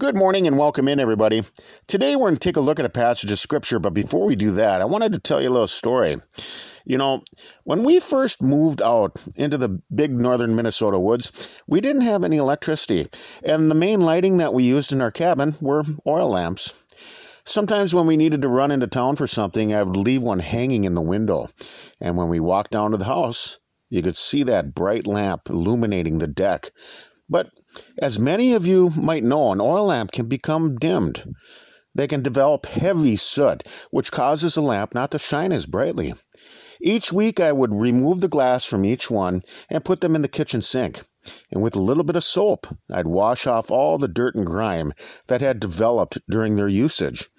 Good morning and welcome in, everybody. Today we're going to take a look at a passage of Scripture, but before we do that, I wanted to tell you a little story. You know, when we first moved out into the big northern Minnesota woods, we didn't have any electricity, and the main lighting that we used in our cabin were oil lamps. Sometimes when we needed to run into town for something, I would leave one hanging in the window, and when we walked down to the house, you could see that bright lamp illuminating the deck. But as many of you might know, an oil lamp can become dimmed. They can develop heavy soot, which causes the lamp not to shine as brightly. Each week, I would remove the glass from each one and put them in the kitchen sink. And with a little bit of soap, I'd wash off all the dirt and grime that had developed during their usage.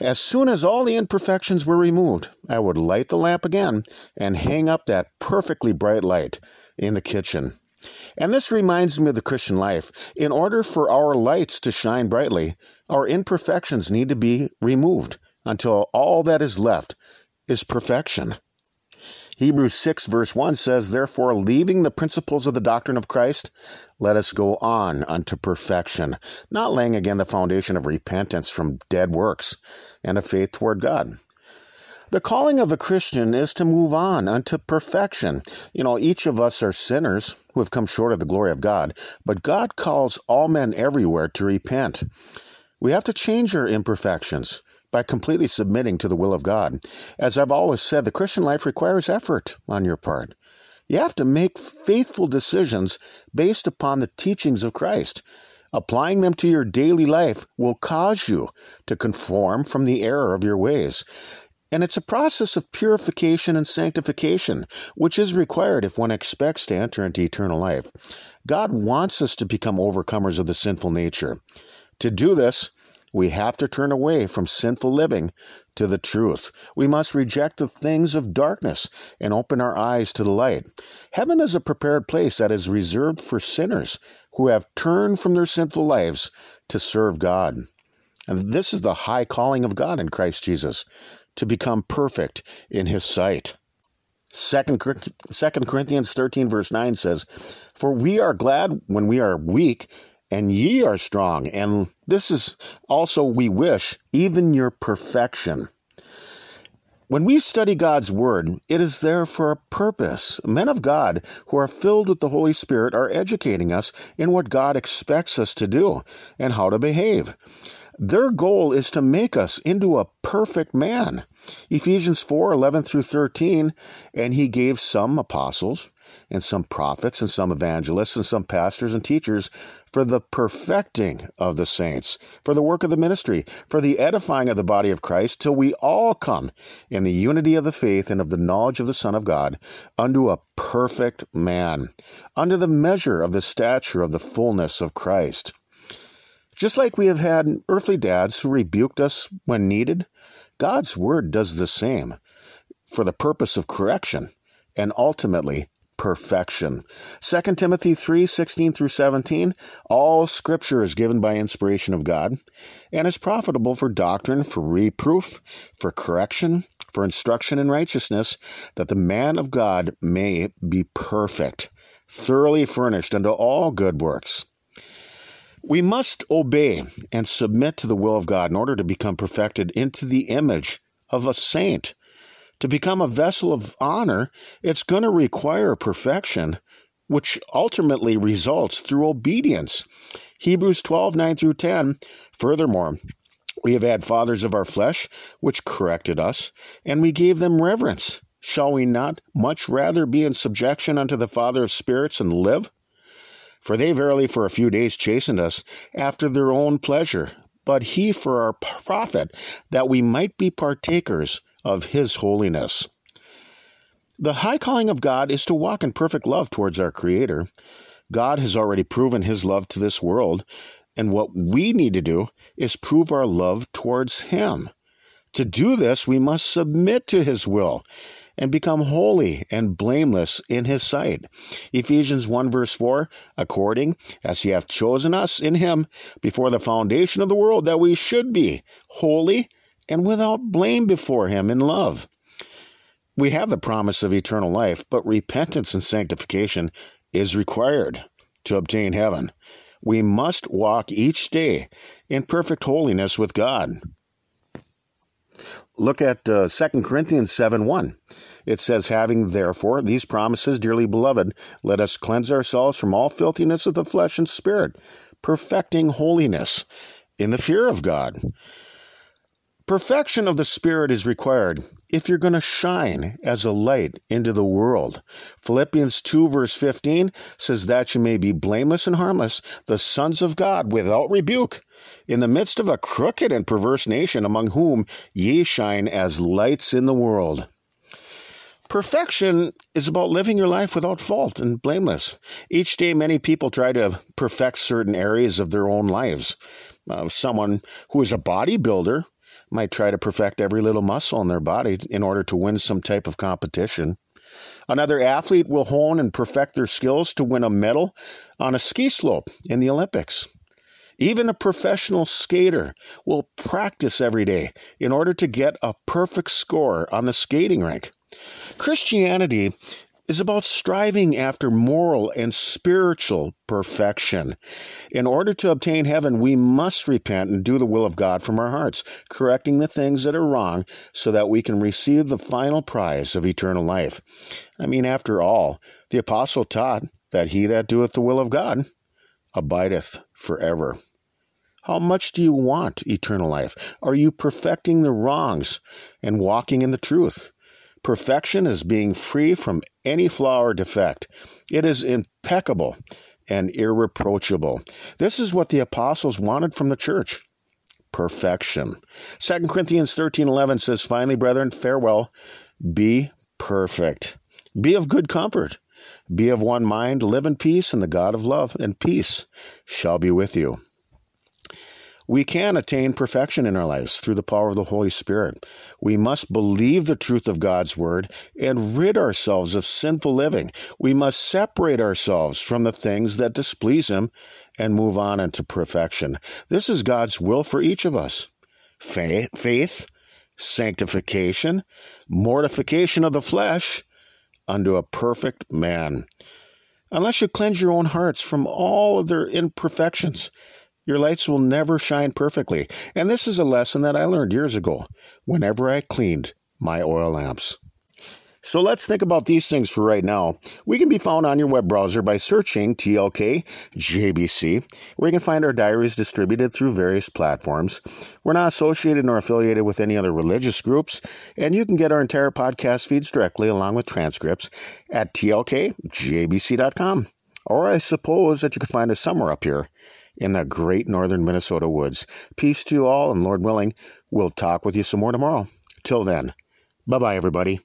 As soon as all the imperfections were removed, I would light the lamp again and hang up that perfectly bright light in the kitchen. And this reminds me of the Christian life. In order for our lights to shine brightly, our imperfections need to be removed until all that is left is perfection. Hebrews 6, verse 1 says, Therefore, leaving the principles of the doctrine of Christ, let us go on unto perfection, not laying again the foundation of repentance from dead works and of faith toward God. The calling of a Christian is to move on unto perfection. You know, each of us are sinners who have come short of the glory of God, but God calls all men everywhere to repent. We have to change our imperfections by completely submitting to the will of God. As I've always said, the Christian life requires effort on your part. You have to make faithful decisions based upon the teachings of Christ. Applying them to your daily life will cause you to conform from the error of your ways. And it's a process of purification and sanctification, which is required if one expects to enter into eternal life. God wants us to become overcomers of the sinful nature. To do this, we have to turn away from sinful living to the truth. We must reject the things of darkness and open our eyes to the light. Heaven is a prepared place that is reserved for sinners who have turned from their sinful lives to serve God. And this is the high calling of God in Christ Jesus to become perfect in his sight. Second, Corinthians 13, verse 9 says, For we are glad when we are weak, and ye are strong. And this is also we wish, even your perfection. When we study God's Word, it is there for a purpose. Men of God who are filled with the Holy Spirit are educating us in what God expects us to do and how to behave. Their goal is to make us into a perfect man. Ephesians 4 11 through 13. And he gave some apostles, and some prophets, and some evangelists, and some pastors and teachers for the perfecting of the saints, for the work of the ministry, for the edifying of the body of Christ, till we all come in the unity of the faith and of the knowledge of the Son of God, unto a perfect man, under the measure of the stature of the fullness of Christ. Just like we have had earthly dads who rebuked us when needed, God's Word does the same for the purpose of correction and ultimately perfection. 2 Timothy 3 16 through 17 All scripture is given by inspiration of God and is profitable for doctrine, for reproof, for correction, for instruction in righteousness, that the man of God may be perfect, thoroughly furnished unto all good works. We must obey and submit to the will of God in order to become perfected into the image of a saint. To become a vessel of honor, it's going to require perfection, which ultimately results through obedience. Hebrews 12 9 through 10. Furthermore, we have had fathers of our flesh, which corrected us, and we gave them reverence. Shall we not much rather be in subjection unto the Father of spirits and live? For they verily for a few days chastened us after their own pleasure, but he for our profit, that we might be partakers of his holiness. The high calling of God is to walk in perfect love towards our Creator. God has already proven his love to this world, and what we need to do is prove our love towards him. To do this, we must submit to his will and become holy and blameless in his sight. Ephesians 1 verse 4, according as he hath chosen us in him before the foundation of the world, that we should be holy and without blame before him in love. We have the promise of eternal life, but repentance and sanctification is required to obtain heaven. We must walk each day in perfect holiness with God. Look at uh, 2 Corinthians 7 1. It says, Having therefore these promises, dearly beloved, let us cleanse ourselves from all filthiness of the flesh and spirit, perfecting holiness in the fear of God. Perfection of the Spirit is required if you're going to shine as a light into the world. Philippians 2, verse 15 says that you may be blameless and harmless, the sons of God without rebuke, in the midst of a crooked and perverse nation among whom ye shine as lights in the world. Perfection is about living your life without fault and blameless. Each day, many people try to perfect certain areas of their own lives. Uh, someone who is a bodybuilder might try to perfect every little muscle in their body in order to win some type of competition. Another athlete will hone and perfect their skills to win a medal on a ski slope in the Olympics. Even a professional skater will practice every day in order to get a perfect score on the skating rink. Christianity is about striving after moral and spiritual perfection. In order to obtain heaven, we must repent and do the will of God from our hearts, correcting the things that are wrong so that we can receive the final prize of eternal life. I mean, after all, the apostle taught that he that doeth the will of God abideth forever. How much do you want eternal life? Are you perfecting the wrongs and walking in the truth? Perfection is being free from any flaw or defect. It is impeccable and irreproachable. This is what the apostles wanted from the church. Perfection. 2 Corinthians 13:11 says, "Finally, brethren, farewell. Be perfect. Be of good comfort. Be of one mind, live in peace, and the God of love and peace shall be with you." We can attain perfection in our lives through the power of the Holy Spirit. We must believe the truth of God's Word and rid ourselves of sinful living. We must separate ourselves from the things that displease Him and move on into perfection. This is God's will for each of us faith, faith sanctification, mortification of the flesh unto a perfect man. Unless you cleanse your own hearts from all of their imperfections, your lights will never shine perfectly. And this is a lesson that I learned years ago whenever I cleaned my oil lamps. So let's think about these things for right now. We can be found on your web browser by searching TLK JBC, where you can find our diaries distributed through various platforms. We're not associated nor affiliated with any other religious groups, and you can get our entire podcast feeds directly along with transcripts at tlkjbc.com. Or I suppose that you could find us somewhere up here in the great northern Minnesota woods. Peace to you all, and Lord willing, we'll talk with you some more tomorrow. Till then, bye bye, everybody.